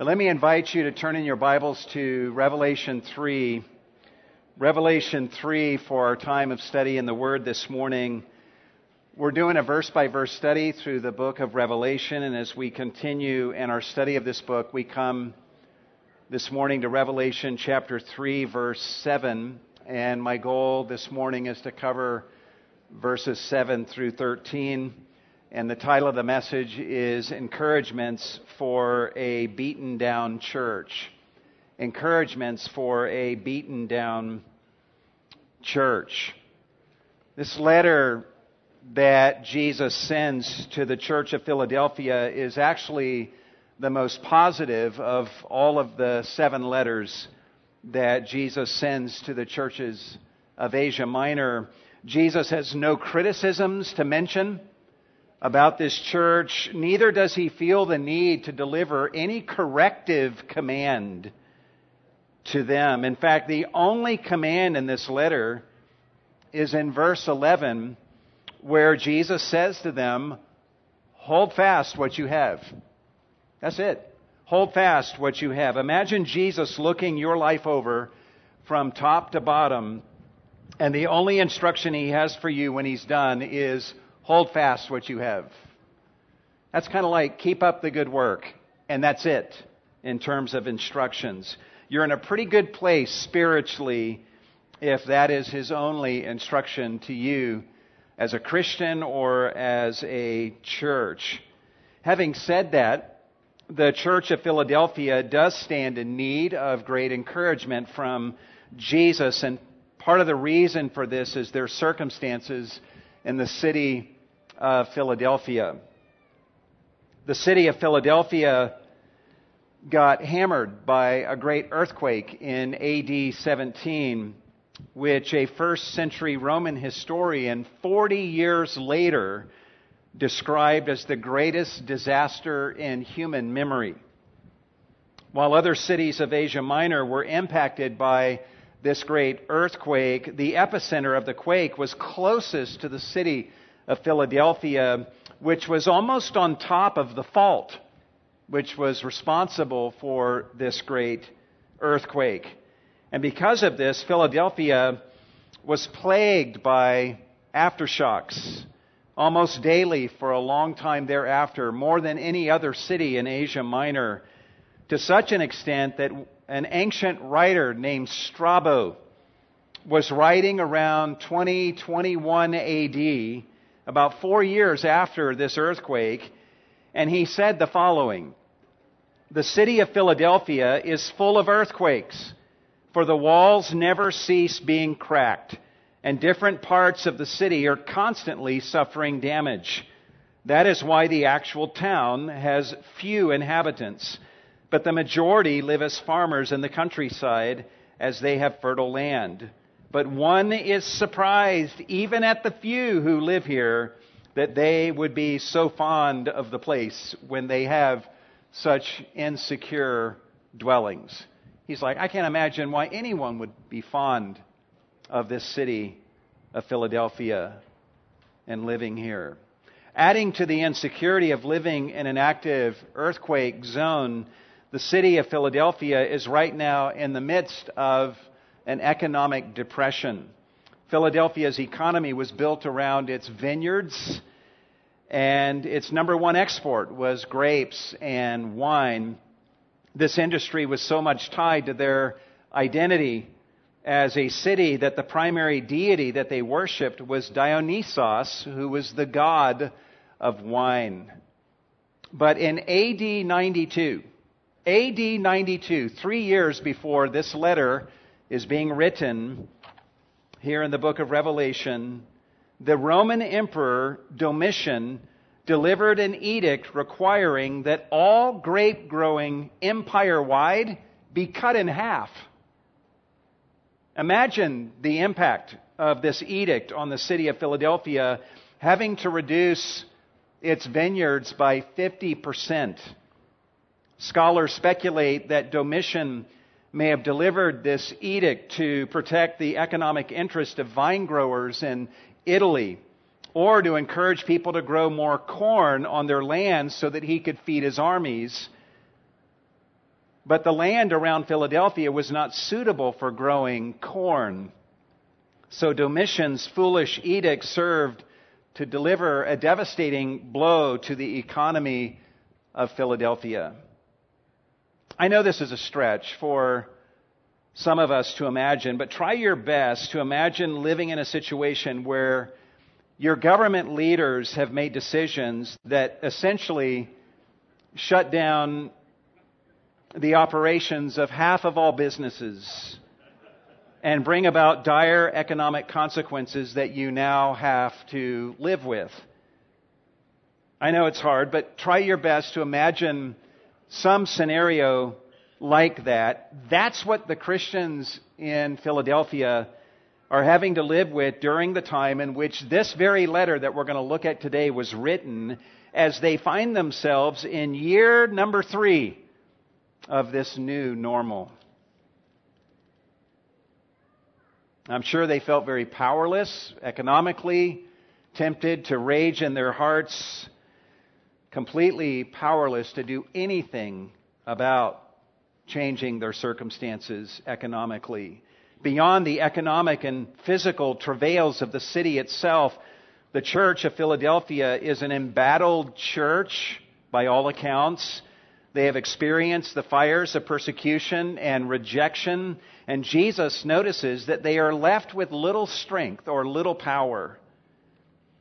But let me invite you to turn in your Bibles to Revelation 3. Revelation 3 for our time of study in the Word this morning. We're doing a verse by verse study through the book of Revelation, and as we continue in our study of this book, we come this morning to Revelation chapter 3, verse 7. And my goal this morning is to cover verses 7 through 13. And the title of the message is Encouragements for a Beaten Down Church. Encouragements for a Beaten Down Church. This letter that Jesus sends to the church of Philadelphia is actually the most positive of all of the seven letters that Jesus sends to the churches of Asia Minor. Jesus has no criticisms to mention about this church, neither does he feel the need to deliver any corrective command to them. In fact, the only command in this letter is in verse 11, where Jesus says to them, Hold fast what you have. That's it. Hold fast what you have. Imagine Jesus looking your life over from top to bottom, and the only instruction he has for you when he's done is hold fast what you have. That's kind of like keep up the good work, and that's it in terms of instructions. You're in a pretty good place spiritually if that is his only instruction to you as a Christian or as a church. Having said that, the Church of Philadelphia does stand in need of great encouragement from Jesus, and part of the reason for this is their circumstances in the city of Philadelphia. The city of Philadelphia got hammered by a great earthquake in AD 17, which a first century Roman historian 40 years later described as the greatest disaster in human memory. While other cities of Asia Minor were impacted by this great earthquake, the epicenter of the quake was closest to the city of Philadelphia, which was almost on top of the fault, which was responsible for this great earthquake. And because of this, Philadelphia was plagued by aftershocks almost daily for a long time thereafter, more than any other city in Asia Minor, to such an extent that an ancient writer named Strabo was writing around 2021 AD about four years after this earthquake, and he said the following The city of Philadelphia is full of earthquakes, for the walls never cease being cracked, and different parts of the city are constantly suffering damage. That is why the actual town has few inhabitants, but the majority live as farmers in the countryside as they have fertile land. But one is surprised, even at the few who live here, that they would be so fond of the place when they have such insecure dwellings. He's like, I can't imagine why anyone would be fond of this city of Philadelphia and living here. Adding to the insecurity of living in an active earthquake zone, the city of Philadelphia is right now in the midst of an economic depression. Philadelphia's economy was built around its vineyards, and its number one export was grapes and wine. This industry was so much tied to their identity as a city that the primary deity that they worshipped was Dionysos, who was the god of wine. But in AD 92, AD 92, three years before this letter is being written here in the book of Revelation, the Roman Emperor Domitian delivered an edict requiring that all grape growing empire wide be cut in half. Imagine the impact of this edict on the city of Philadelphia having to reduce its vineyards by 50%. Scholars speculate that Domitian may have delivered this edict to protect the economic interest of vine growers in Italy or to encourage people to grow more corn on their land so that he could feed his armies. But the land around Philadelphia was not suitable for growing corn. So Domitian's foolish edict served to deliver a devastating blow to the economy of Philadelphia. I know this is a stretch for some of us to imagine, but try your best to imagine living in a situation where your government leaders have made decisions that essentially shut down the operations of half of all businesses and bring about dire economic consequences that you now have to live with. I know it's hard, but try your best to imagine some scenario like that. That's what the Christians in Philadelphia are having to live with during the time in which this very letter that we're going to look at today was written as they find themselves in year number three of this new normal. I'm sure they felt very powerless economically, tempted to rage in their hearts, completely powerless to do anything about changing their circumstances economically. Beyond the economic and physical travails of the city itself, the church of Philadelphia is an embattled church by all accounts. They have experienced the fires of persecution and rejection, and Jesus notices that they are left with little strength or little power.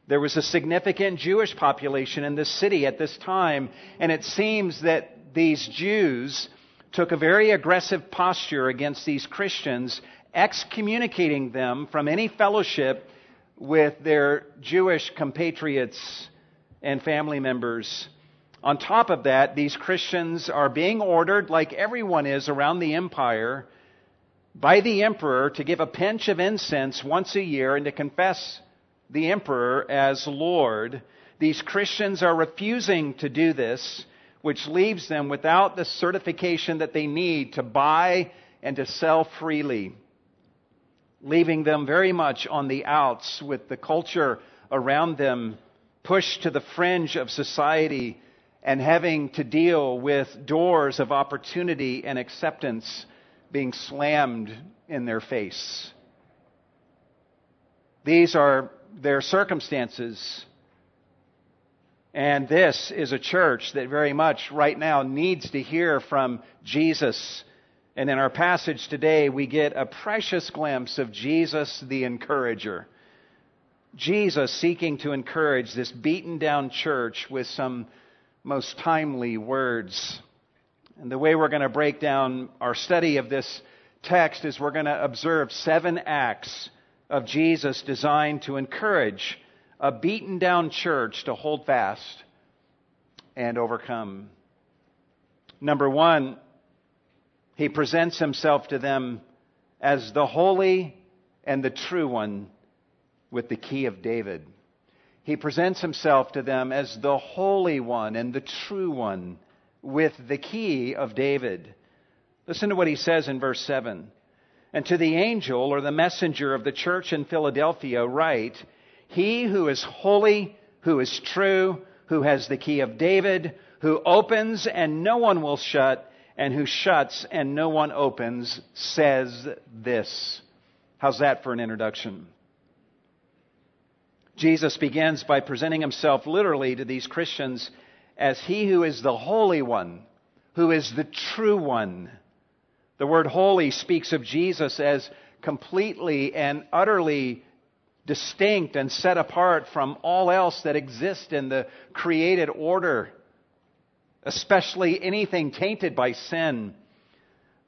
There was a significant Jewish population in this city at this time, and it seems that these Jews took a very aggressive posture against these Christians, excommunicating them from any fellowship with their Jewish compatriots and family members. On top of that, these Christians are being ordered, like everyone is around the empire, by the emperor to give a pinch of incense once a year and to confess the emperor as Lord. These Christians are refusing to do this, which leaves them without the certification that they need to buy and to sell freely, leaving them very much on the outs with the culture around them pushed to the fringe of society and having to deal with doors of opportunity and acceptance being slammed in their face. These are their circumstances. And this is a church that very much right now needs to hear from Jesus. And in our passage today, we get a precious glimpse of Jesus the encourager. Jesus seeking to encourage this beaten down church with some most timely words. And the way we're going to break down our study of this text is we're going to observe seven acts of Jesus designed to encourage a beaten down church to hold fast and overcome. Number one, he presents himself to them as the holy and the true one with the key of David he presents himself to them as the Holy One and the True One with the key of David. Listen to what he says in verse 7. And to the angel or the messenger of the church in Philadelphia, write, He who is holy, who is true, who has the key of David, who opens and no one will shut, and who shuts and no one opens, says this. How's that for an introduction? Jesus begins by presenting himself literally to these Christians as he who is the Holy One, who is the true one. The word holy speaks of Jesus as completely and utterly distinct and set apart from all else that exists in the created order, especially anything tainted by sin.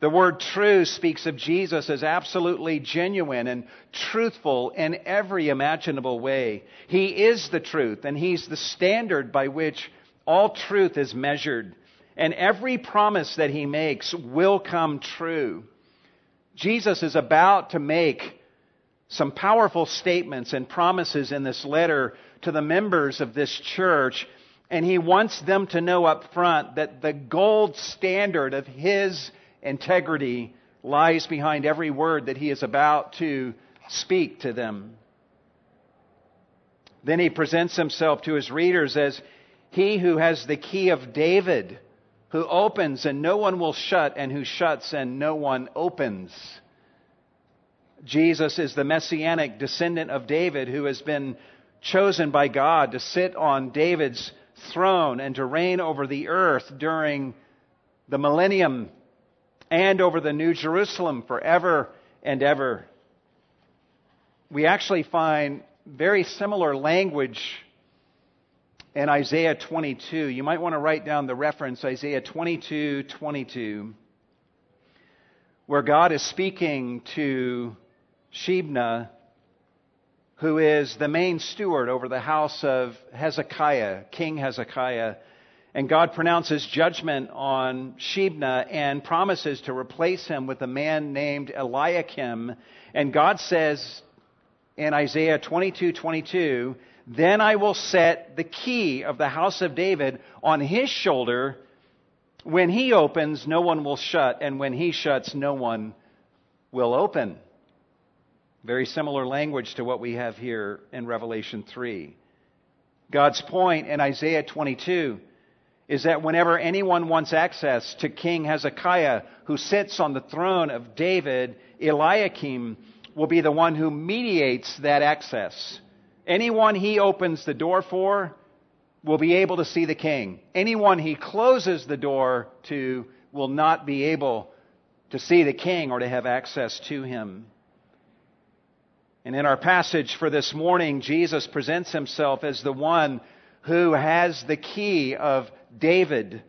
The word true speaks of Jesus as absolutely genuine and truthful in every imaginable way. He is the truth, and He's the standard by which all truth is measured. And every promise that He makes will come true. Jesus is about to make some powerful statements and promises in this letter to the members of this church. And he wants them to know up front that the gold standard of his integrity lies behind every word that he is about to speak to them. Then he presents himself to his readers as he who has the key of David, who opens and no one will shut, and who shuts and no one opens. Jesus is the messianic descendant of David who has been chosen by God to sit on David's throne and to reign over the earth during the millennium and over the New Jerusalem forever and ever. We actually find very similar language in Isaiah 22. You might want to write down the reference, Isaiah 22 22, where God is speaking to Shebna, who is the main steward over the house of Hezekiah, King Hezekiah. And God pronounces judgment on Shebna and promises to replace him with a man named Eliakim. And God says in Isaiah 22 22, Then I will set the key of the house of David on his shoulder. When he opens, no one will shut, and when he shuts, no one will open. Very similar language to what we have here in Revelation 3. God's point in Isaiah 22 is that whenever anyone wants access to King Hezekiah, who sits on the throne of David, Eliakim will be the one who mediates that access. Anyone he opens the door for will be able to see the king. Anyone he closes the door to will not be able to see the king or to have access to him. And in our passage for this morning, Jesus presents himself as the one who has the key of David,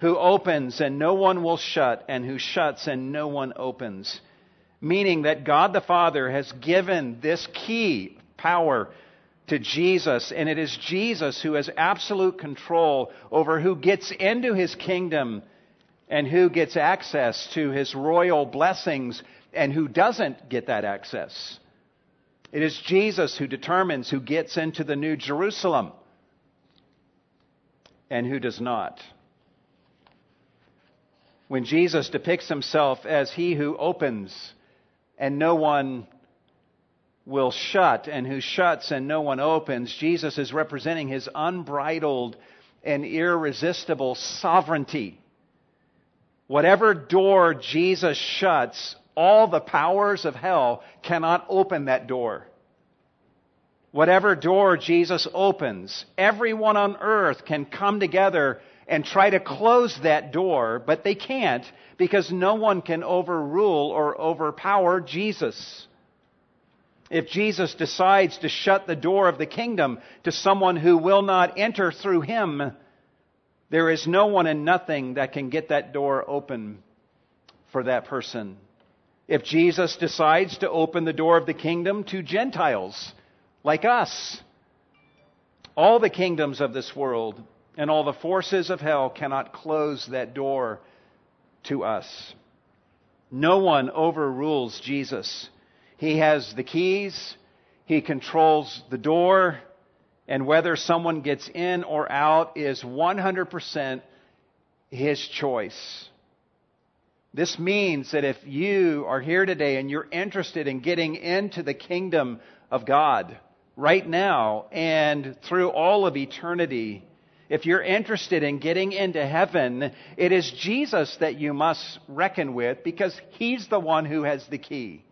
who opens and no one will shut, and who shuts and no one opens. Meaning that God the Father has given this key power to Jesus, and it is Jesus who has absolute control over who gets into his kingdom and who gets access to his royal blessings and who doesn't get that access. It is Jesus who determines who gets into the New Jerusalem and who does not. When Jesus depicts himself as he who opens and no one will shut, and who shuts and no one opens, Jesus is representing his unbridled and irresistible sovereignty. Whatever door Jesus shuts, all the powers of hell cannot open that door. Whatever door Jesus opens, everyone on earth can come together and try to close that door, but they can't because no one can overrule or overpower Jesus. If Jesus decides to shut the door of the kingdom to someone who will not enter through him, there is no one and nothing that can get that door open for that person if Jesus decides to open the door of the kingdom to Gentiles like us. All the kingdoms of this world and all the forces of hell cannot close that door to us. No one overrules Jesus. He has the keys, he controls the door, and whether someone gets in or out is 100% his choice. This means that if you are here today and you're interested in getting into the kingdom of God right now and through all of eternity, if you're interested in getting into heaven, it is Jesus that you must reckon with because He's the one who has the key.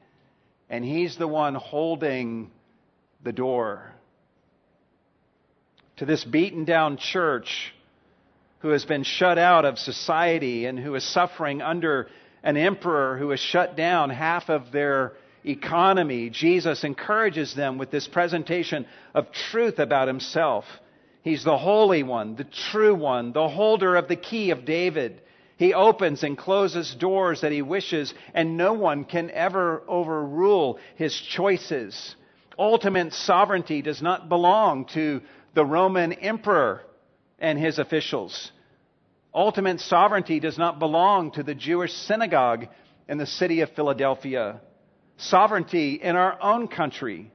And He's the one holding the door. To this beaten down church, who has been shut out of society and who is suffering under an emperor who has shut down half of their economy, Jesus encourages them with this presentation of truth about himself. He's the Holy One, the true One, the holder of the key of David. He opens and closes doors that he wishes, and no one can ever overrule his choices. Ultimate sovereignty does not belong to the Roman emperor and his officials. Ultimate sovereignty does not belong to the Jewish synagogue in the city of Philadelphia. Sovereignty in our own country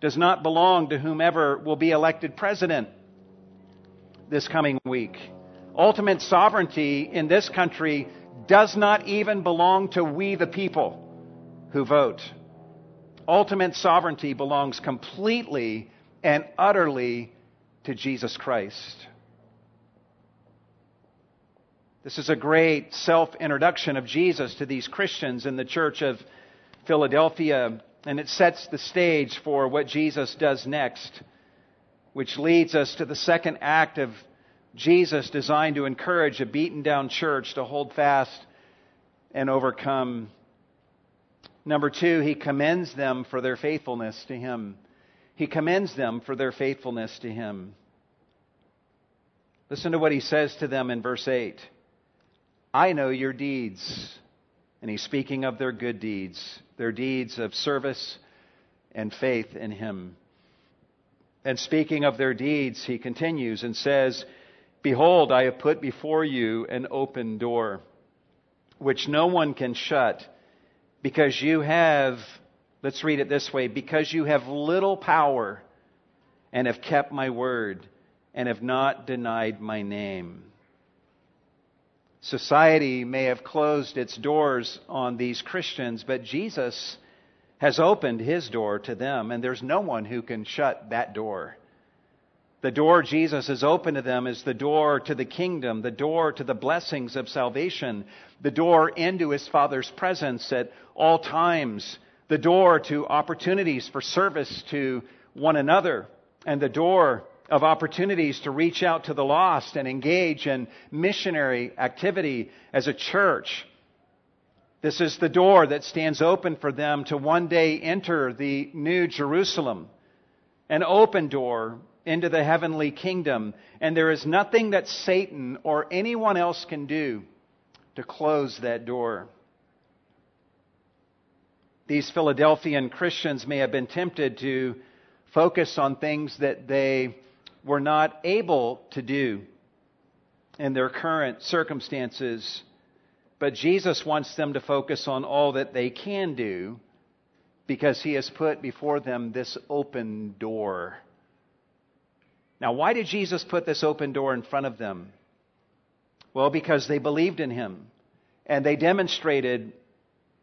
does not belong to whomever will be elected president this coming week. Ultimate sovereignty in this country does not even belong to we the people who vote. Ultimate sovereignty belongs completely and utterly to Jesus Christ. This is a great self introduction of Jesus to these Christians in the church of Philadelphia, and it sets the stage for what Jesus does next, which leads us to the second act of Jesus designed to encourage a beaten down church to hold fast and overcome. Number two, he commends them for their faithfulness to him. He commends them for their faithfulness to him. Listen to what he says to them in verse 8 I know your deeds. And he's speaking of their good deeds, their deeds of service and faith in him. And speaking of their deeds, he continues and says, Behold, I have put before you an open door, which no one can shut, because you have, let's read it this way, because you have little power and have kept my word and have not denied my name. Society may have closed its doors on these Christians, but Jesus has opened his door to them, and there's no one who can shut that door. The door Jesus has opened to them is the door to the kingdom, the door to the blessings of salvation, the door into his Father's presence at all times, the door to opportunities for service to one another, and the door of opportunities to reach out to the lost and engage in missionary activity as a church. This is the door that stands open for them to one day enter the new Jerusalem, an open door into the heavenly kingdom. And there is nothing that Satan or anyone else can do to close that door. These Philadelphian Christians may have been tempted to focus on things that they were not able to do in their current circumstances. But Jesus wants them to focus on all that they can do because he has put before them this open door. Now, why did Jesus put this open door in front of them? Well, because they believed in him and they demonstrated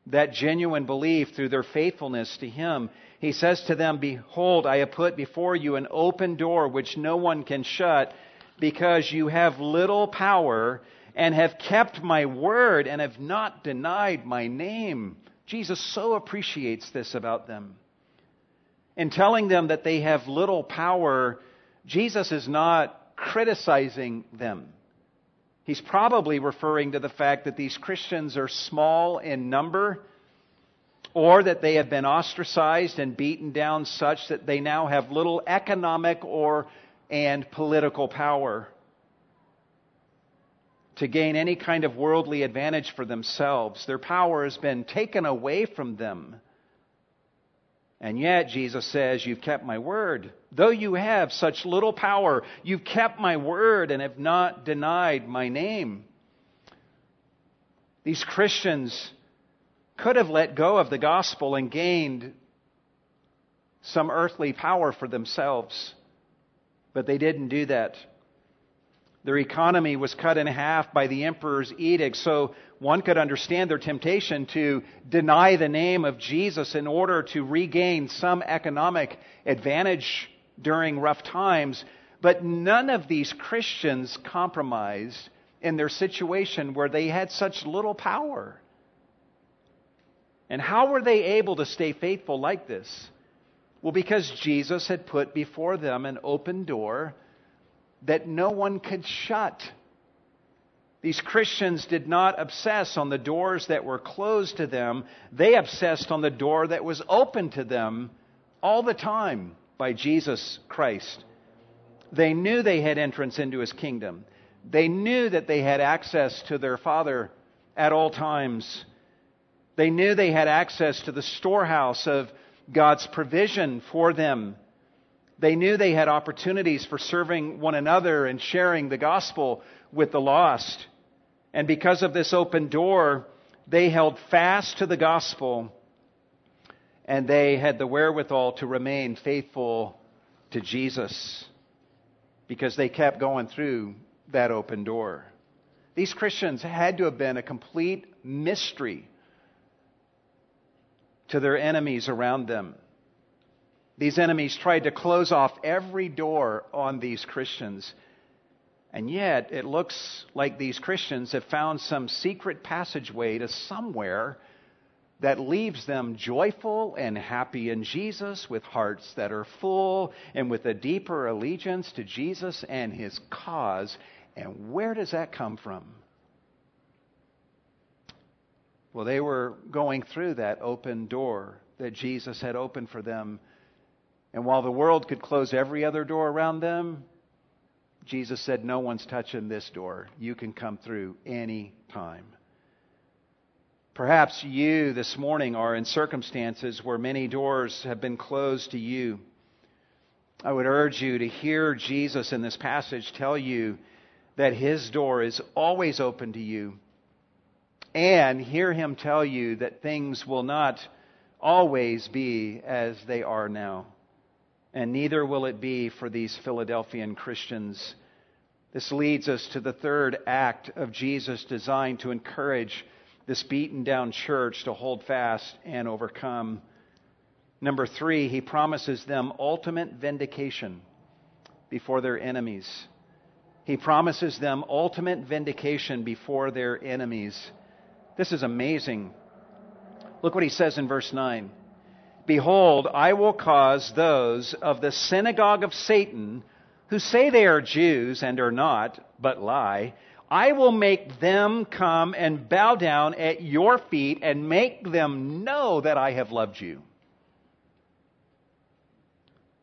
that genuine belief through their faithfulness to him he says to them, Behold, I have put before you an open door which no one can shut, because you have little power and have kept my word and have not denied my name. Jesus so appreciates this about them. In telling them that they have little power, Jesus is not criticizing them. He's probably referring to the fact that these Christians are small in number or that they have been ostracized and beaten down such that they now have little economic or and political power to gain any kind of worldly advantage for themselves. Their power has been taken away from them. And yet, Jesus says, You've kept my word. Though you have such little power, you've kept my word and have not denied my name. These Christians could have let go of the gospel and gained some earthly power for themselves, but they didn't do that. Their economy was cut in half by the emperor's edict, so one could understand their temptation to deny the name of Jesus in order to regain some economic advantage during rough times. But none of these Christians compromised in their situation where they had such little power. And how were they able to stay faithful like this? Well, because Jesus had put before them an open door that no one could shut. These Christians did not obsess on the doors that were closed to them, they obsessed on the door that was open to them all the time by Jesus Christ. They knew they had entrance into his kingdom. They knew that they had access to their Father at all times. They knew they had access to the storehouse of God's provision for them. They knew they had opportunities for serving one another and sharing the gospel with the lost. And because of this open door, they held fast to the gospel and they had the wherewithal to remain faithful to Jesus because they kept going through that open door. These Christians had to have been a complete mystery to their enemies around them. These enemies tried to close off every door on these Christians. And yet, it looks like these Christians have found some secret passageway to somewhere that leaves them joyful and happy in Jesus with hearts that are full and with a deeper allegiance to Jesus and his cause. And where does that come from? Well, they were going through that open door that Jesus had opened for them. And while the world could close every other door around them, Jesus said, No one's touching this door. You can come through any time. Perhaps you this morning are in circumstances where many doors have been closed to you. I would urge you to hear Jesus in this passage tell you that his door is always open to you. And hear him tell you that things will not always be as they are now and neither will it be for these Philadelphian Christians. This leads us to the third act of Jesus' designed to encourage this beaten down church to hold fast and overcome. Number three, he promises them ultimate vindication before their enemies. He promises them ultimate vindication before their enemies. This is amazing. Look what he says in verse 9. Behold, I will cause those of the synagogue of Satan who say they are Jews and are not, but lie, I will make them come and bow down at your feet and make them know that I have loved you.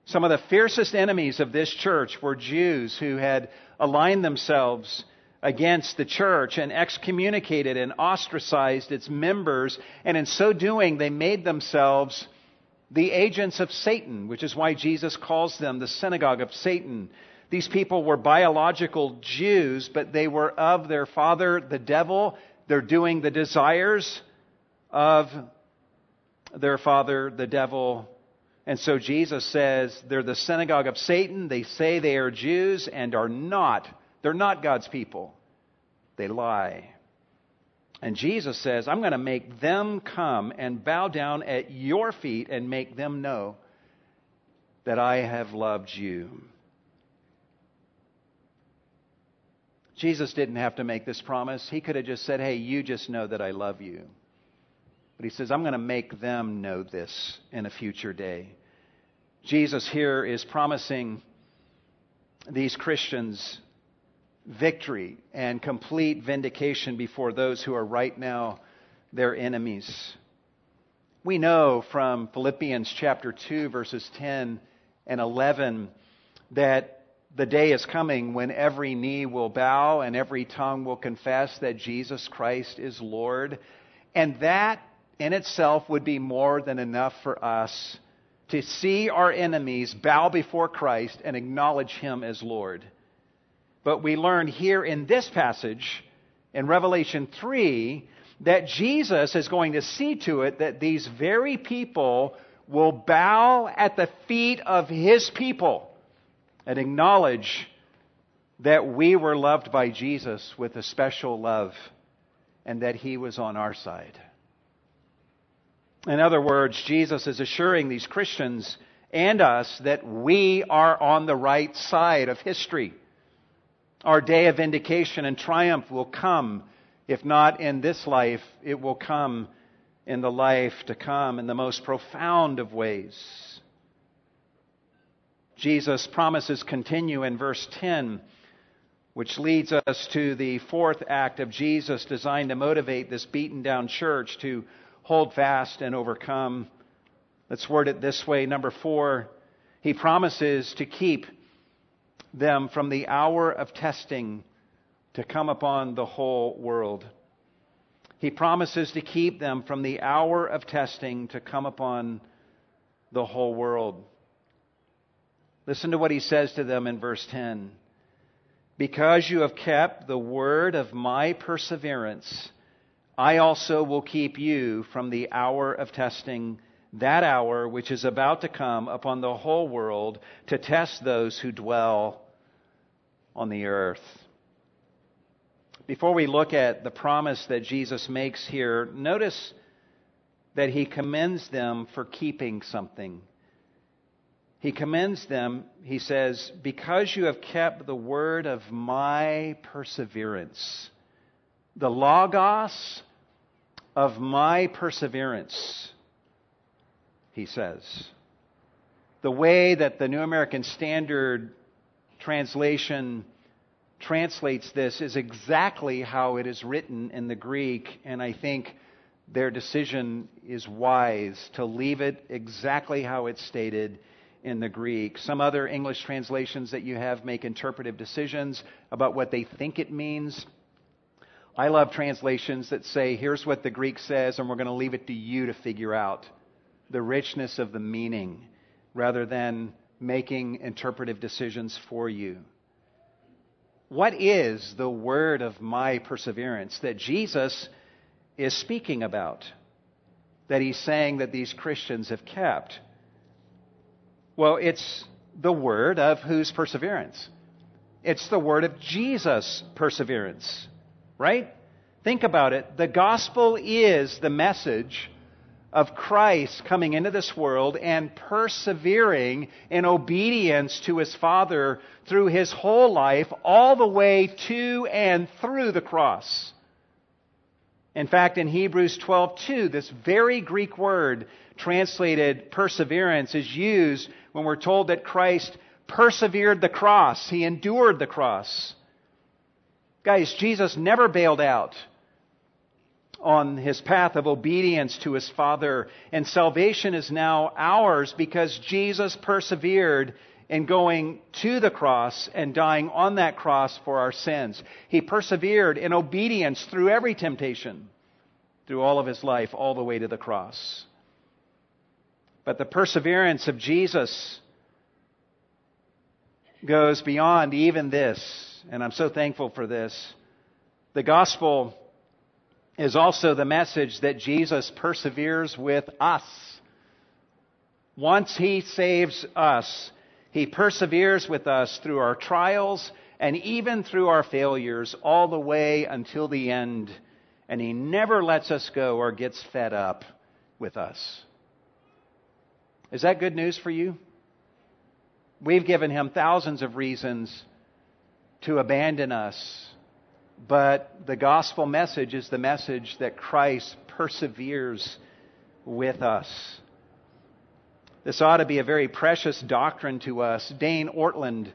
Some of the fiercest enemies of this church were Jews who had aligned themselves against the church and excommunicated and ostracized its members, and in so doing, they made themselves the agents of Satan, which is why Jesus calls them the synagogue of Satan. These people were biological Jews, but they were of their father, the devil. They're doing the desires of their father, the devil. And so Jesus says they're the synagogue of Satan. They say they are Jews and are not. They're not God's people. They lie. And Jesus says, I'm going to make them come and bow down at your feet and make them know that I have loved you. Jesus didn't have to make this promise. He could have just said, Hey, you just know that I love you. But he says, I'm going to make them know this in a future day. Jesus here is promising these Christians victory and complete vindication before those who are right now their enemies. We know from Philippians chapter 2, verses 10 and 11, that the day is coming when every knee will bow and every tongue will confess that Jesus Christ is Lord. And that in itself would be more than enough for us to see our enemies bow before Christ and acknowledge Him as Lord. But we learn here in this passage, in Revelation 3, that Jesus is going to see to it that these very people will bow at the feet of his people and acknowledge that we were loved by Jesus with a special love and that he was on our side. In other words, Jesus is assuring these Christians and us that we are on the right side of history. Our day of vindication and triumph will come. If not in this life, it will come in the life to come in the most profound of ways. Jesus' promises continue in verse 10, which leads us to the fourth act of Jesus designed to motivate this beaten down church to hold fast and overcome. Let's word it this way. Number four, he promises to keep them from the hour of testing to come upon the whole world. He promises to keep them from the hour of testing to come upon the whole world. Listen to what he says to them in verse 10. Because you have kept the word of my perseverance, I also will keep you from the hour of testing that hour which is about to come upon the whole world to test those who dwell on the earth. Before we look at the promise that Jesus makes here, notice that he commends them for keeping something. he commends them, he says, because you have kept the word of my perseverance, the logos of my perseverance, he says. The way that the New American Standard translation translates this is exactly how it is written in the Greek, and I think their decision is wise to leave it exactly how it's stated in the Greek. Some other English translations that you have make interpretive decisions about what they think it means. I love translations that say, here's what the Greek says, and we're going to leave it to you to figure out the richness of the meaning rather than making interpretive decisions for you. What is the word of my perseverance that Jesus is speaking about? That he's saying that these Christians have kept? Well, it's the word of whose perseverance? It's the word of Jesus' perseverance, right? Think about it. The gospel is the message of Christ coming into this world and persevering in obedience to his Father through his whole life, all the way to and through the cross. In fact, in Hebrews 12:2, this very Greek word translated perseverance is used when we're told that Christ persevered the cross. He endured the cross. Guys, Jesus never bailed out on his path of obedience to his Father. And salvation is now ours because Jesus persevered in going to the cross and dying on that cross for our sins. He persevered in obedience through every temptation, through all of his life, all the way to the cross. But the perseverance of Jesus goes beyond even this, and I'm so thankful for this. The gospel is also the message that Jesus perseveres with us. Once he saves us, he perseveres with us through our trials and even through our failures all the way until the end. And he never lets us go or gets fed up with us. Is that good news for you? We've given him thousands of reasons to abandon us but the gospel message is the message that Christ perseveres with us. This ought to be a very precious doctrine to us. Dane Ortlund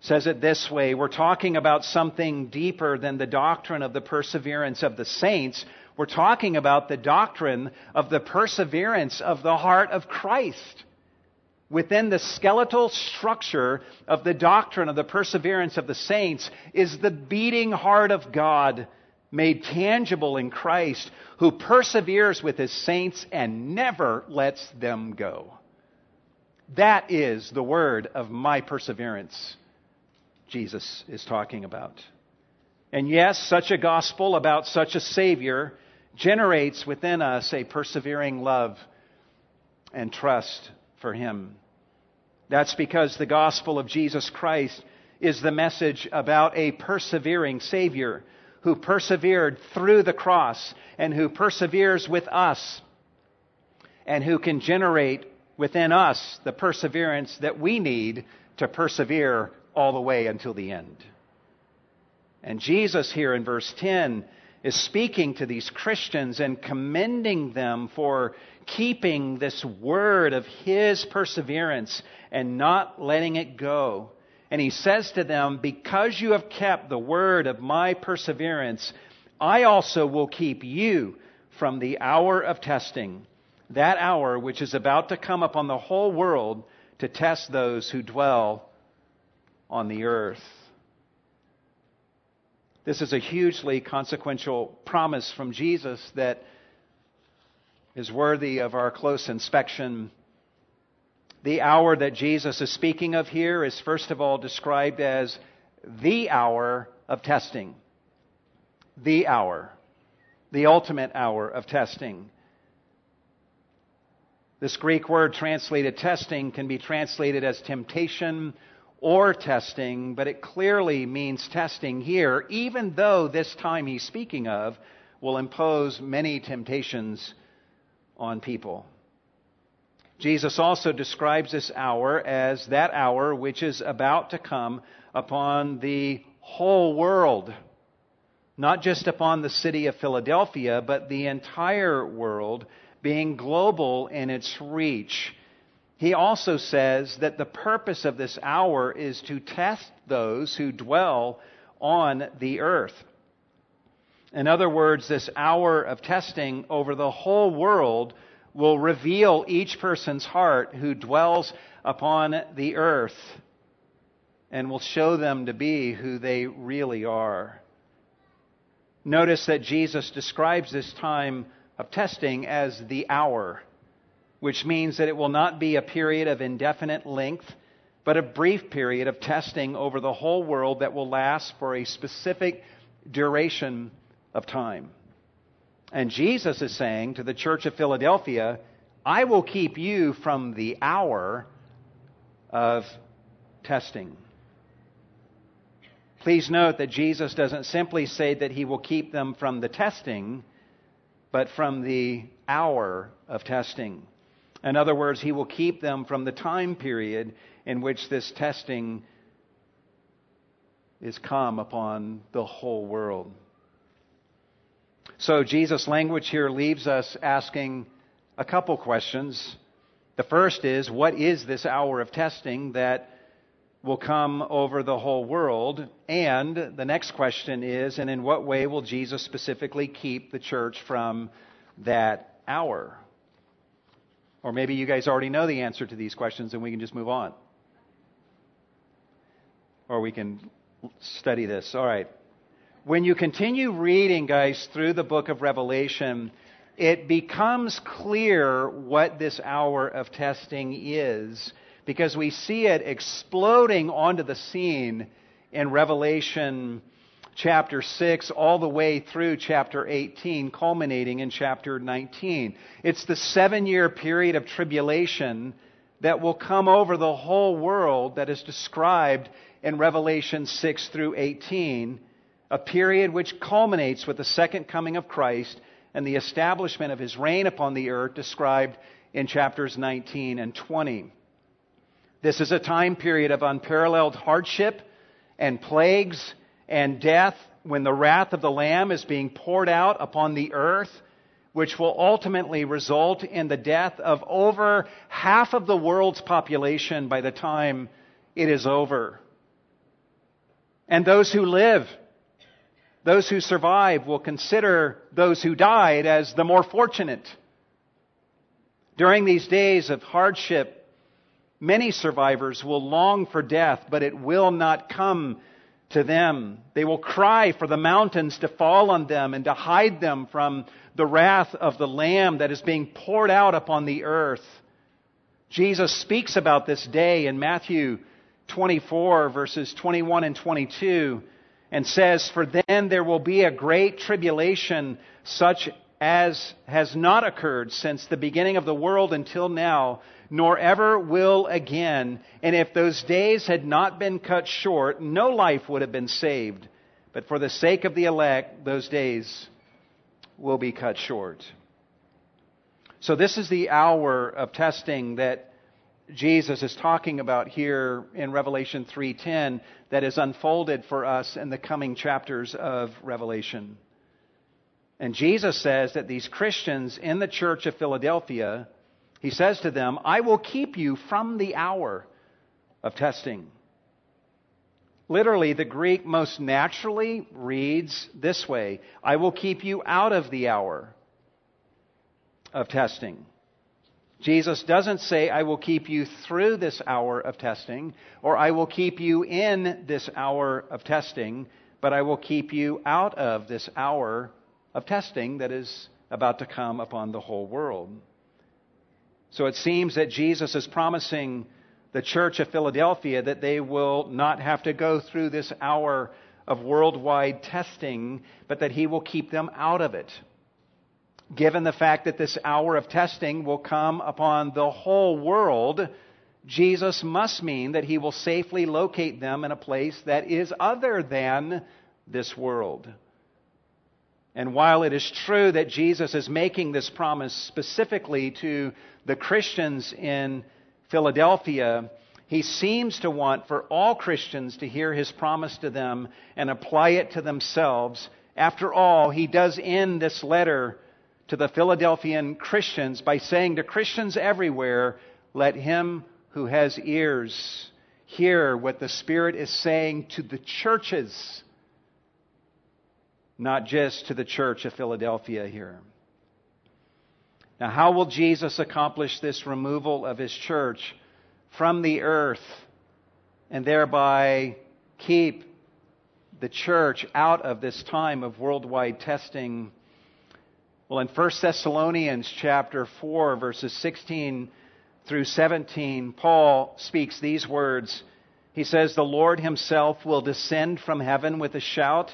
says it this way We're talking about something deeper than the doctrine of the perseverance of the saints. We're talking about the doctrine of the perseverance of the heart of Christ within the skeletal structure of the doctrine of the perseverance of the saints is the beating heart of God made tangible in Christ, who perseveres with his saints and never lets them go. That is the word of my perseverance, Jesus is talking about. And yes, such a gospel about such a Savior generates within us a persevering love and trust for him. That's because the gospel of Jesus Christ is the message about a persevering Savior who persevered through the cross and who perseveres with us and who can generate within us the perseverance that we need to persevere all the way until the end. And Jesus, here in verse 10, is speaking to these Christians and commending them for keeping this word of his perseverance and not letting it go. And he says to them, Because you have kept the word of my perseverance, I also will keep you from the hour of testing, that hour which is about to come upon the whole world to test those who dwell on the earth. This is a hugely consequential promise from Jesus that is worthy of our close inspection. The hour that Jesus is speaking of here is, first of all, described as the hour of testing. The hour. The ultimate hour of testing. This Greek word translated testing can be translated as temptation or testing, but it clearly means testing here, even though this time he's speaking of will impose many temptations on people. Jesus also describes this hour as that hour which is about to come upon the whole world. Not just upon the city of Philadelphia, but the entire world, being global in its reach. He also says that the purpose of this hour is to test those who dwell on the earth. In other words, this hour of testing over the whole world will reveal each person's heart who dwells upon the earth and will show them to be who they really are. Notice that Jesus describes this time of testing as the hour, which means that it will not be a period of indefinite length, but a brief period of testing over the whole world that will last for a specific duration of time. And Jesus is saying to the church of Philadelphia, I will keep you from the hour of testing. Please note that Jesus doesn't simply say that he will keep them from the testing, but from the hour of testing. In other words, he will keep them from the time period in which this testing is come upon the whole world. So Jesus' language here leaves us asking a couple questions. The first is, what is this hour of testing that will come over the whole world? And the next question is, and in what way will Jesus specifically keep the church from that hour? Or maybe you guys already know the answer to these questions and we can just move on. Or we can study this. All right when you continue reading, guys, through the book of Revelation, it becomes clear what this hour of testing is because we see it exploding onto the scene in Revelation chapter 6 all the way through chapter 18, culminating in chapter 19. It's the seven year period of tribulation that will come over the whole world that is described in Revelation 6 through 18 a period which culminates with the second coming of Christ and the establishment of his reign upon the earth described in chapters 19 and 20. This is a time period of unparalleled hardship and plagues and death when the wrath of the Lamb is being poured out upon the earth, which will ultimately result in the death of over half of the world's population by the time it is over. And those who live those who survive will consider those who died as the more fortunate. During these days of hardship, many survivors will long for death, but it will not come to them. They will cry for the mountains to fall on them and to hide them from the wrath of the Lamb that is being poured out upon the earth. Jesus speaks about this day in Matthew 24, verses 21 and 22 and says, For then there will be a great tribulation, such as has not occurred since the beginning of the world until now, nor ever will again. And if those days had not been cut short, no life would have been saved. But for the sake of the elect, those days will be cut short. So, this is the hour of testing that Jesus is talking about here in Revelation 3:10 that is unfolded for us in the coming chapters of Revelation. And Jesus says that these Christians in the church of Philadelphia, he says to them, "I will keep you from the hour of testing." Literally, the Greek most naturally reads this way I will keep you out of the hour of testing. Jesus doesn't say, I will keep you through this hour of testing, or I will keep you in this hour of testing, but I will keep you out of this hour of testing that is about to come upon the whole world. So it seems that Jesus is promising the church of Philadelphia that they will not have to go through this hour of worldwide testing, but that he will keep them out of it given the fact that this hour of testing will come upon the whole world, Jesus must mean that he will safely locate them in a place that is other than this world. And while it is true that Jesus is making this promise specifically to the Christians in Philadelphia, he seems to want for all Christians to hear his promise to them and apply it to themselves. After all, he does end this letter to the Philadelphian Christians by saying to Christians everywhere, let him who has ears hear what the Spirit is saying to the churches, not just to the church of Philadelphia here. Now, how will Jesus accomplish this removal of his church from the earth and thereby keep the church out of this time of worldwide testing? Well, in 1 Thessalonians chapter 4 verses 16 through 17, Paul speaks these words. He says, The Lord himself will descend from heaven with a shout,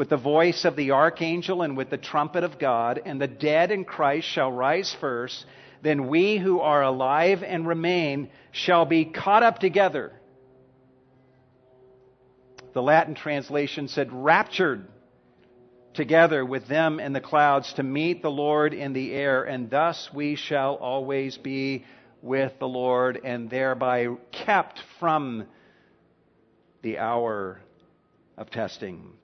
with the voice of the archangel, and with the trumpet of God, and the dead in Christ shall rise first. Then we who are alive and remain shall be caught up together. The Latin translation said, raptured together with them in the clouds to meet the Lord in the air, and thus we shall always be with the Lord and thereby kept from the hour of testing.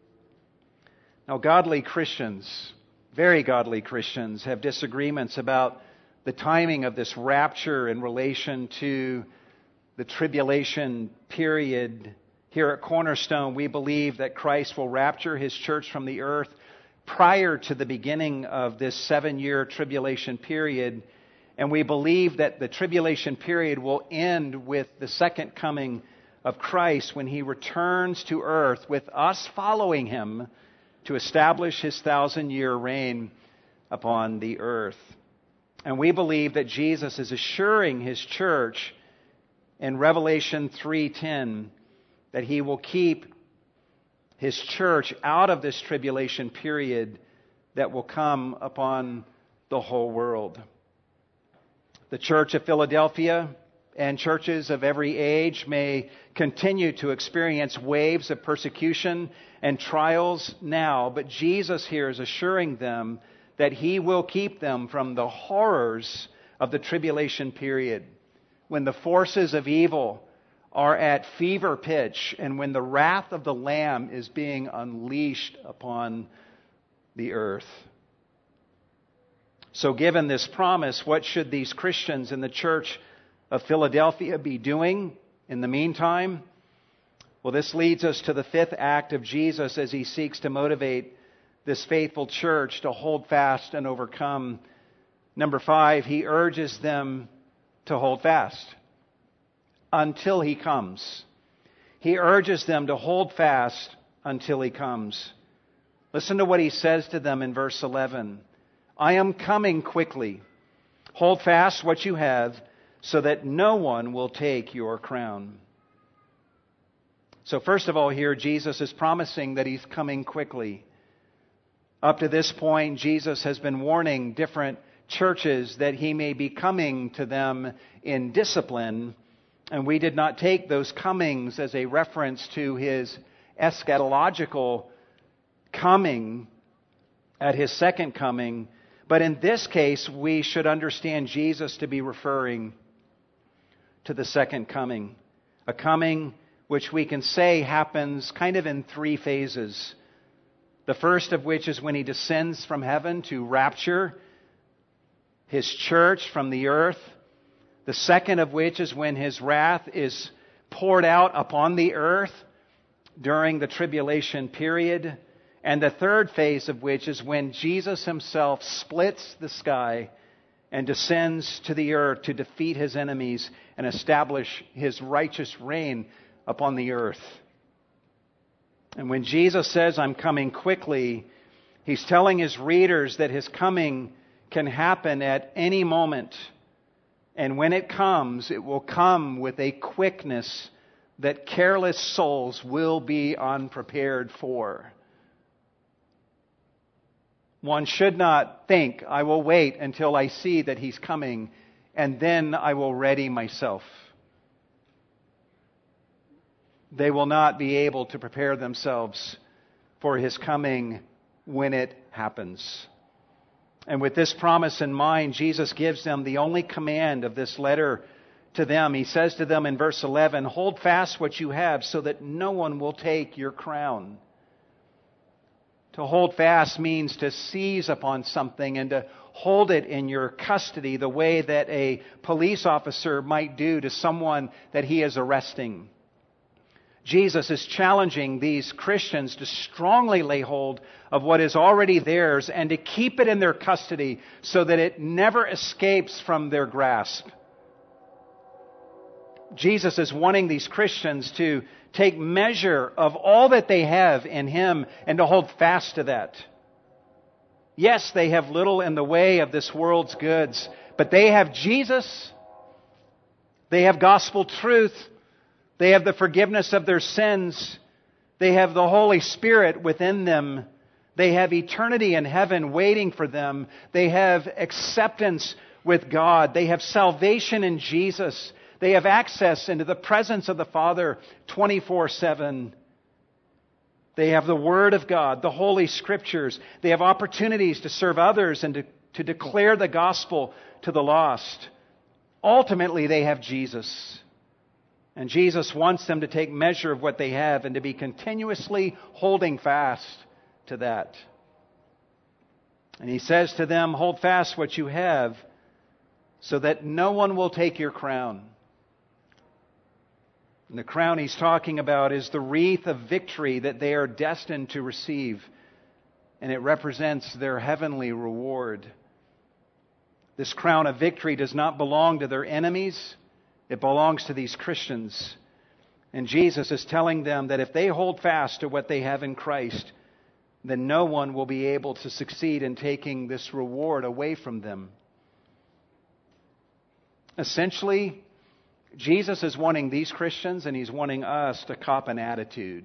Now, godly Christians, very godly Christians, have disagreements about the timing of this rapture in relation to the tribulation period. Here at Cornerstone, we believe that Christ will rapture his church from the earth prior to the beginning of this seven year tribulation period and we believe that the tribulation period will end with the second coming of Christ when he returns to earth with us following him to establish his thousand year reign upon the earth. And we believe that Jesus is assuring his church in Revelation 3:10 that he will keep his church out of this tribulation period that will come upon the whole world. The Church of Philadelphia and churches of every age may continue to experience waves of persecution and trials now, but Jesus here is assuring them that He will keep them from the horrors of the tribulation period when the forces of evil are at fever pitch and when the wrath of the Lamb is being unleashed upon the earth. So, given this promise, what should these Christians in the church of Philadelphia be doing in the meantime? Well, this leads us to the fifth act of Jesus as he seeks to motivate this faithful church to hold fast and overcome. Number five, he urges them to hold fast until he comes. He urges them to hold fast until he comes. Listen to what he says to them in verse 11. I am coming quickly. Hold fast what you have, so that no one will take your crown. So, first of all, here, Jesus is promising that he's coming quickly. Up to this point, Jesus has been warning different churches that he may be coming to them in discipline, and we did not take those comings as a reference to his eschatological coming at his second coming, but in this case, we should understand Jesus to be referring to the second coming. A coming which we can say happens kind of in three phases. The first of which is when he descends from heaven to rapture his church from the earth. The second of which is when his wrath is poured out upon the earth during the tribulation period. And the third phase of which is when Jesus himself splits the sky and descends to the earth to defeat his enemies and establish his righteous reign upon the earth. And when Jesus says, I'm coming quickly, he's telling his readers that his coming can happen at any moment. And when it comes, it will come with a quickness that careless souls will be unprepared for. One should not think, I will wait until I see that he's coming, and then I will ready myself. They will not be able to prepare themselves for his coming when it happens. And with this promise in mind, Jesus gives them the only command of this letter to them. He says to them in verse 11, Hold fast what you have so that no one will take your crown. To hold fast means to seize upon something and to hold it in your custody the way that a police officer might do to someone that he is arresting. Jesus is challenging these Christians to strongly lay hold of what is already theirs and to keep it in their custody so that it never escapes from their grasp. Jesus is wanting these Christians to take measure of all that they have in Him and to hold fast to that. Yes, they have little in the way of this world's goods, but they have Jesus. They have gospel truth. They have the forgiveness of their sins. They have the Holy Spirit within them. They have eternity in heaven waiting for them. They have acceptance with God. They have salvation in Jesus. They have access into the presence of the Father 24 7. They have the Word of God, the Holy Scriptures. They have opportunities to serve others and to, to declare the gospel to the lost. Ultimately, they have Jesus. And Jesus wants them to take measure of what they have and to be continuously holding fast to that. And he says to them, Hold fast what you have so that no one will take your crown. And the crown he's talking about is the wreath of victory that they are destined to receive. And it represents their heavenly reward. This crown of victory does not belong to their enemies. It belongs to these Christians. And Jesus is telling them that if they hold fast to what they have in Christ, then no one will be able to succeed in taking this reward away from them. Essentially, Jesus is wanting these Christians and he's wanting us to cop an attitude.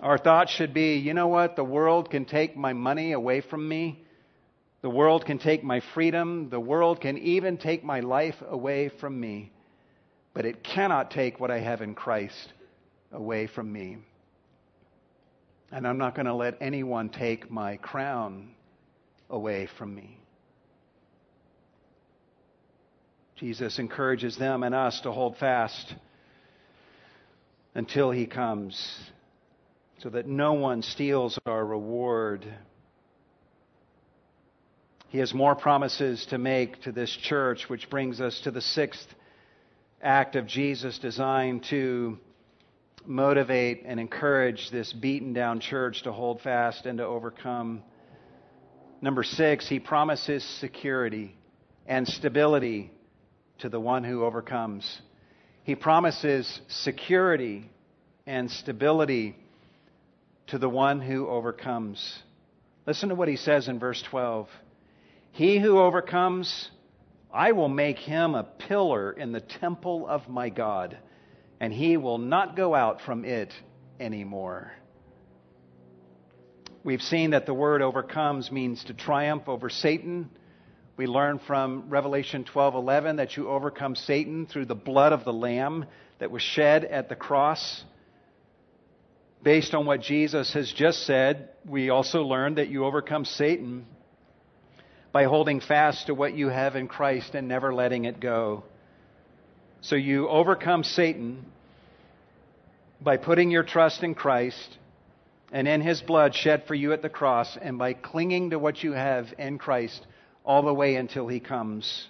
Our thoughts should be you know what? The world can take my money away from me. The world can take my freedom. The world can even take my life away from me. But it cannot take what I have in Christ away from me. And I'm not going to let anyone take my crown away from me. Jesus encourages them and us to hold fast until he comes so that no one steals our reward. He has more promises to make to this church, which brings us to the sixth act of Jesus designed to motivate and encourage this beaten down church to hold fast and to overcome. Number six, he promises security and stability to the one who overcomes. He promises security and stability to the one who overcomes. Listen to what he says in verse 12. He who overcomes, I will make him a pillar in the temple of my God, and he will not go out from it anymore. We've seen that the word overcomes means to triumph over Satan. We learn from Revelation 12:11 that you overcome Satan through the blood of the lamb that was shed at the cross. Based on what Jesus has just said, we also learn that you overcome Satan by holding fast to what you have in Christ and never letting it go. So you overcome Satan by putting your trust in Christ and in his blood shed for you at the cross and by clinging to what you have in Christ all the way until he comes.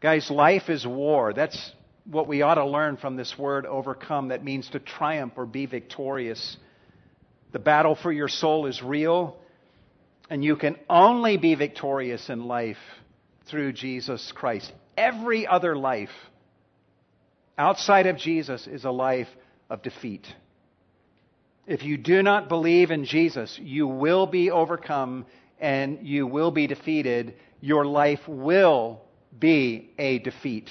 Guys, life is war. That's what we ought to learn from this word overcome that means to triumph or be victorious. The battle for your soul is real. And you can only be victorious in life through Jesus Christ. Every other life outside of Jesus is a life of defeat. If you do not believe in Jesus, you will be overcome and you will be defeated. Your life will be a defeat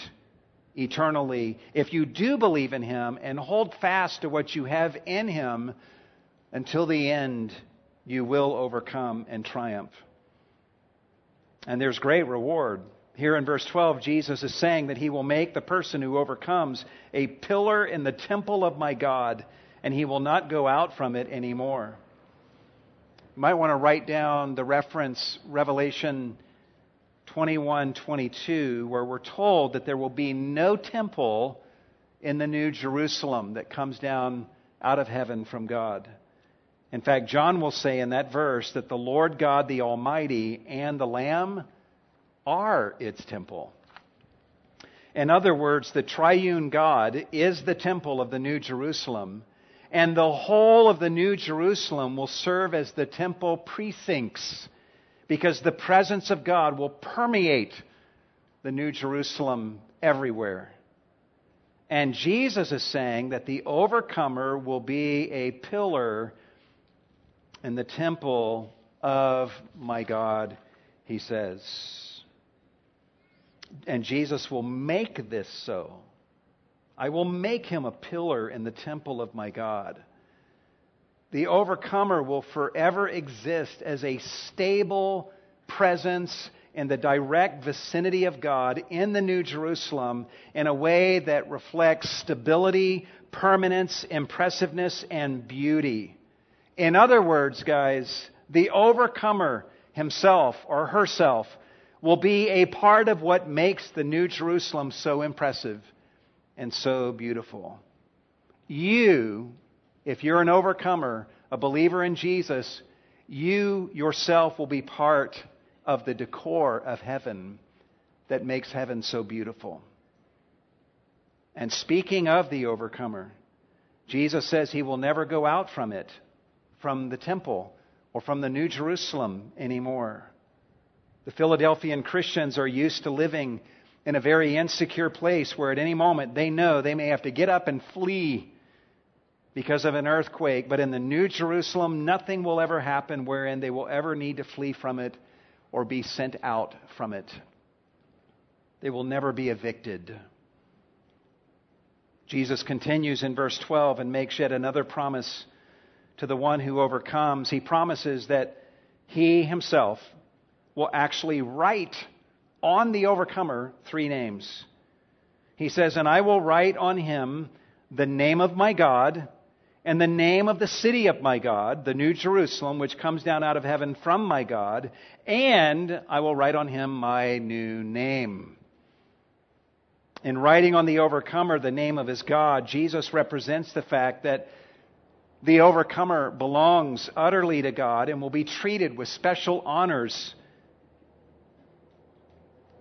eternally. If you do believe in Him and hold fast to what you have in Him until the end, you will overcome and triumph. And there's great reward. Here in verse 12, Jesus is saying that he will make the person who overcomes a pillar in the temple of my God, and he will not go out from it anymore. You might want to write down the reference Revelation 21 22, where we're told that there will be no temple in the New Jerusalem that comes down out of heaven from God. In fact, John will say in that verse that the Lord God the Almighty and the Lamb are its temple. In other words, the triune God is the temple of the New Jerusalem, and the whole of the New Jerusalem will serve as the temple precincts because the presence of God will permeate the New Jerusalem everywhere. And Jesus is saying that the overcomer will be a pillar in the temple of my God, he says. And Jesus will make this so. I will make him a pillar in the temple of my God. The overcomer will forever exist as a stable presence in the direct vicinity of God in the New Jerusalem in a way that reflects stability, permanence, impressiveness, and beauty. In other words, guys, the overcomer himself or herself will be a part of what makes the New Jerusalem so impressive and so beautiful. You, if you're an overcomer, a believer in Jesus, you yourself will be part of the decor of heaven that makes heaven so beautiful. And speaking of the overcomer, Jesus says he will never go out from it from the temple or from the New Jerusalem anymore. The Philadelphian Christians are used to living in a very insecure place where at any moment they know they may have to get up and flee because of an earthquake. But in the New Jerusalem, nothing will ever happen wherein they will ever need to flee from it or be sent out from it. They will never be evicted. Jesus continues in verse 12 and makes yet another promise to the one who overcomes, he promises that he himself will actually write on the overcomer three names. He says, And I will write on him the name of my God and the name of the city of my God, the New Jerusalem, which comes down out of heaven from my God, and I will write on him my new name. In writing on the overcomer the name of his God, Jesus represents the fact that the overcomer belongs utterly to God and will be treated with special honors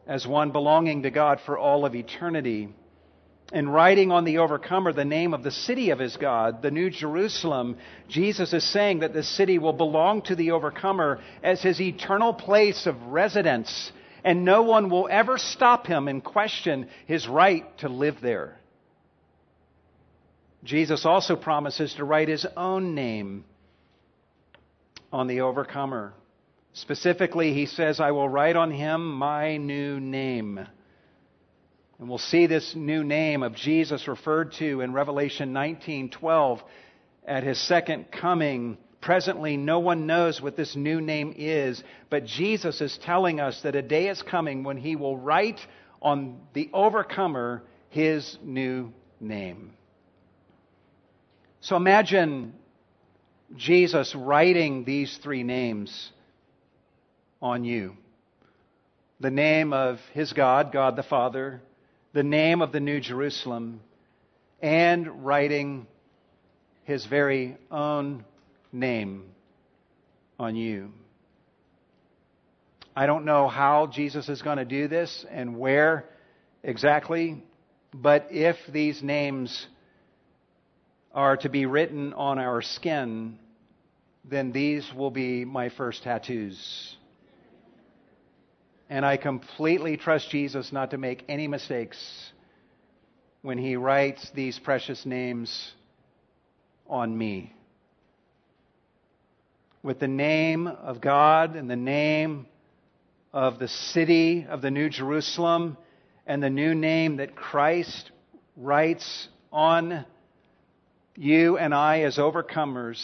as one belonging to God for all of eternity. In writing on the overcomer the name of the city of his God, the New Jerusalem, Jesus is saying that the city will belong to the overcomer as his eternal place of residence, and no one will ever stop him and question his right to live there. Jesus also promises to write his own name on the overcomer. Specifically, he says, I will write on him my new name. And we'll see this new name of Jesus referred to in Revelation 19:12 at his second coming. Presently, no one knows what this new name is, but Jesus is telling us that a day is coming when he will write on the overcomer his new name. So imagine Jesus writing these three names on you the name of his God, God the Father, the name of the New Jerusalem, and writing his very own name on you. I don't know how Jesus is going to do this and where exactly, but if these names are to be written on our skin, then these will be my first tattoos. And I completely trust Jesus not to make any mistakes when he writes these precious names on me. With the name of God and the name of the city of the New Jerusalem and the new name that Christ writes on you and I, as overcomers,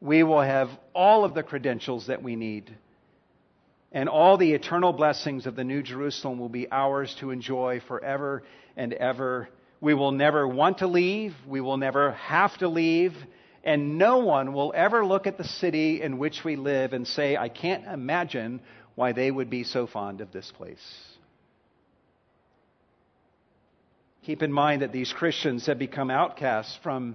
we will have all of the credentials that we need. And all the eternal blessings of the New Jerusalem will be ours to enjoy forever and ever. We will never want to leave. We will never have to leave. And no one will ever look at the city in which we live and say, I can't imagine why they would be so fond of this place. Keep in mind that these Christians have become outcasts from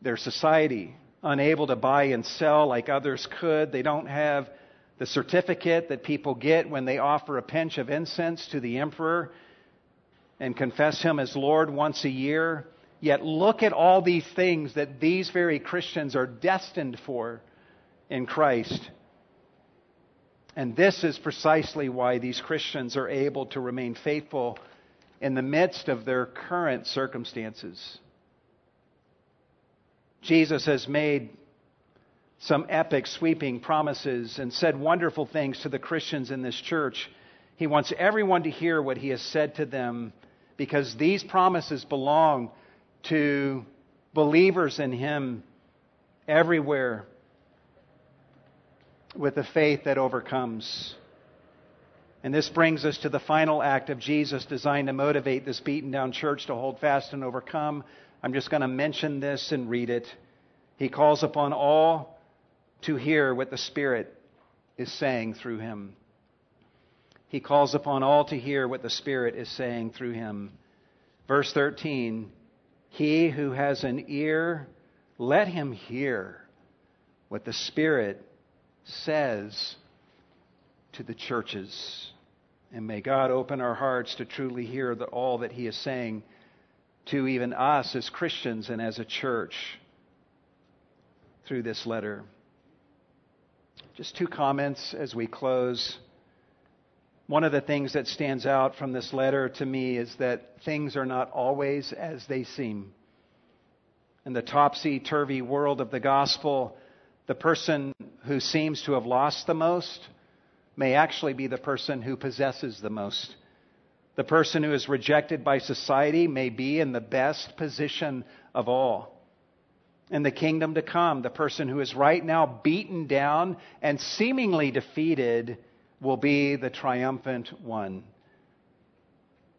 their society, unable to buy and sell like others could. They don't have the certificate that people get when they offer a pinch of incense to the emperor and confess him as Lord once a year. Yet look at all these things that these very Christians are destined for in Christ. And this is precisely why these Christians are able to remain faithful in the midst of their current circumstances. Jesus has made some epic, sweeping promises and said wonderful things to the Christians in this church. He wants everyone to hear what he has said to them because these promises belong to believers in him everywhere with a faith that overcomes. And this brings us to the final act of Jesus designed to motivate this beaten down church to hold fast and overcome. I'm just going to mention this and read it. He calls upon all to hear what the Spirit is saying through him. He calls upon all to hear what the Spirit is saying through him. Verse 13 He who has an ear, let him hear what the Spirit says to the churches. And may God open our hearts to truly hear the, all that He is saying to even us as Christians and as a church through this letter. Just two comments as we close. One of the things that stands out from this letter to me is that things are not always as they seem. In the topsy turvy world of the gospel, the person who seems to have lost the most may actually be the person who possesses the most. The person who is rejected by society may be in the best position of all. In the kingdom to come, the person who is right now beaten down and seemingly defeated will be the triumphant one.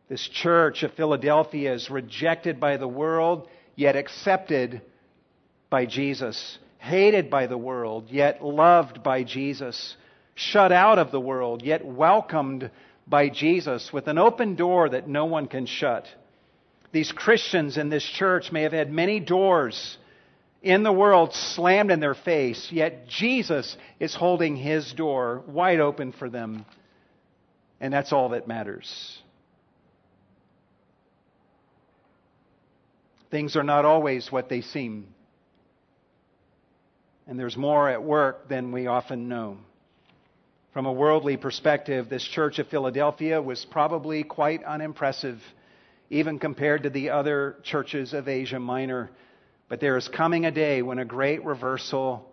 This church of Philadelphia is rejected by the world, yet accepted by Jesus, hated by the world, yet loved by Jesus shut out of the world, yet welcomed by Jesus with an open door that no one can shut. These Christians in this church may have had many doors in the world slammed in their face, yet Jesus is holding his door wide open for them. And that's all that matters. Things are not always what they seem. And there's more at work than we often know. From a worldly perspective, this church of Philadelphia was probably quite unimpressive, even compared to the other churches of Asia Minor. But there is coming a day when a great reversal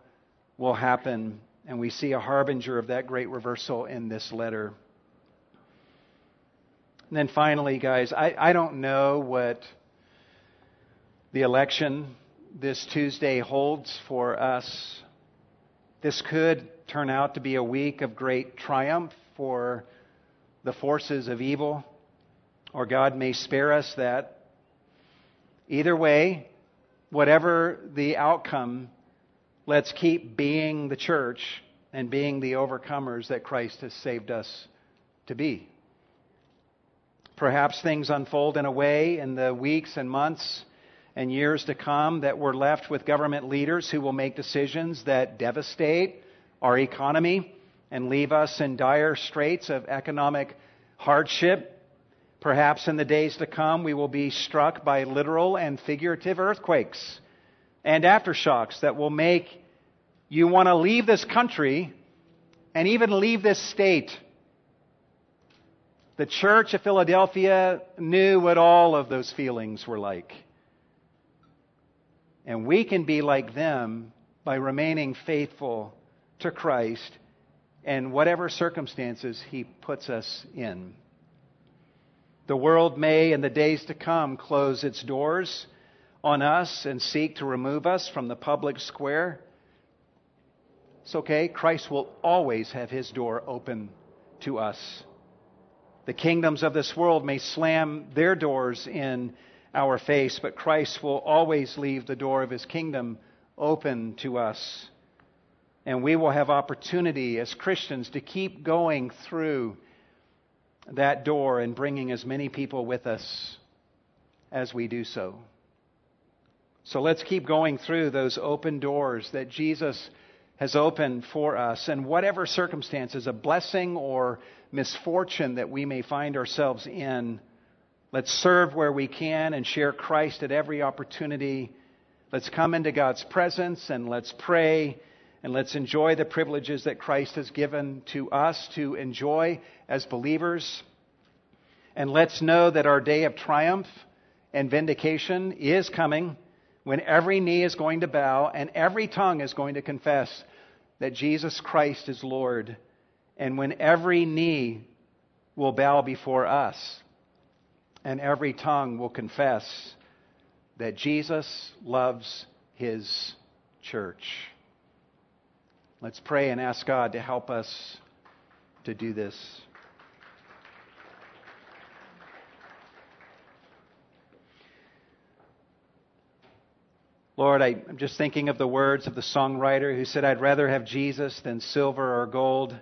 will happen, and we see a harbinger of that great reversal in this letter. And then finally, guys, I, I don't know what the election this Tuesday holds for us. This could turn out to be a week of great triumph for the forces of evil, or God may spare us that. Either way, whatever the outcome, let's keep being the church and being the overcomers that Christ has saved us to be. Perhaps things unfold in a way in the weeks and months and years to come that we're left with government leaders who will make decisions that devastate our economy and leave us in dire straits of economic hardship. Perhaps in the days to come, we will be struck by literal and figurative earthquakes and aftershocks that will make you want to leave this country and even leave this state. The church of Philadelphia knew what all of those feelings were like. And we can be like them by remaining faithful to Christ and whatever circumstances He puts us in. The world may, in the days to come, close its doors on us and seek to remove us from the public square. It's okay. Christ will always have His door open to us. The kingdoms of this world may slam their doors in our face, but Christ will always leave the door of His kingdom open to us. And we will have opportunity as Christians to keep going through that door and bringing as many people with us as we do so. So let's keep going through those open doors that Jesus has opened for us. And whatever circumstances, a blessing or misfortune that we may find ourselves in, let's serve where we can and share Christ at every opportunity. Let's come into God's presence and let's pray and let's enjoy the privileges that Christ has given to us to enjoy as believers. And let's know that our day of triumph and vindication is coming when every knee is going to bow and every tongue is going to confess that Jesus Christ is Lord, and when every knee will bow before us and every tongue will confess that Jesus loves his church. Let's pray and ask God to help us to do this. Lord, I, am just thinking of the words of the songwriter who said, I'd rather have Jesus than silver or gold.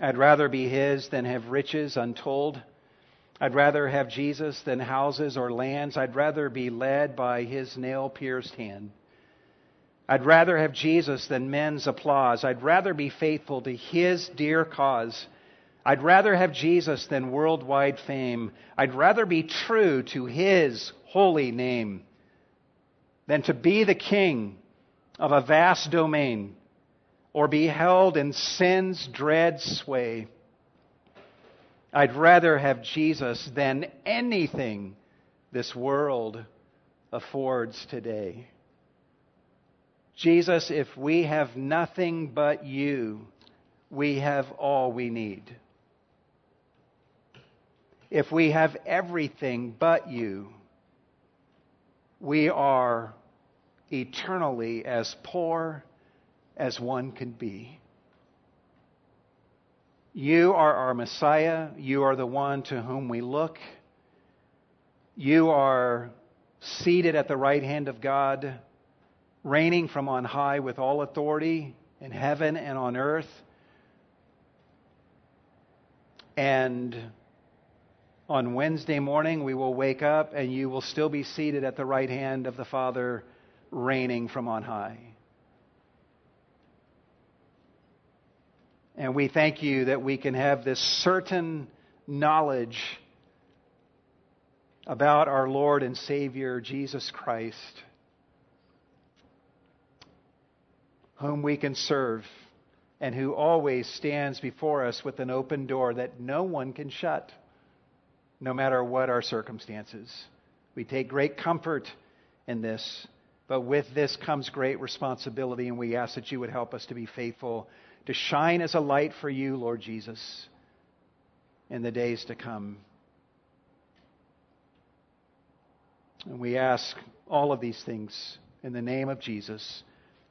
I'd rather be his than have riches untold. I'd rather have Jesus than houses or lands. I'd rather be led by his nail pierced hand. I'd rather have Jesus than men's applause. I'd rather be faithful to his dear cause. I'd rather have Jesus than worldwide fame. I'd rather be true to his holy name than to be the king of a vast domain or be held in sin's dread sway. I'd rather have Jesus than anything this world affords today. Jesus, if we have nothing but you, we have all we need. If we have everything but you, we are eternally as poor as one can be. You are our Messiah. You are the one to whom we look. You are seated at the right hand of God reigning from on high with all authority in heaven and on earth. And on Wednesday morning, we will wake up and you will still be seated at the right hand of the Father, reigning from on high. And we thank you that we can have this certain knowledge about our Lord and Savior, Jesus Christ. Whom we can serve and who always stands before us with an open door that no one can shut, no matter what our circumstances. We take great comfort in this, but with this comes great responsibility, and we ask that you would help us to be faithful, to shine as a light for you, Lord Jesus, in the days to come. And we ask all of these things in the name of Jesus.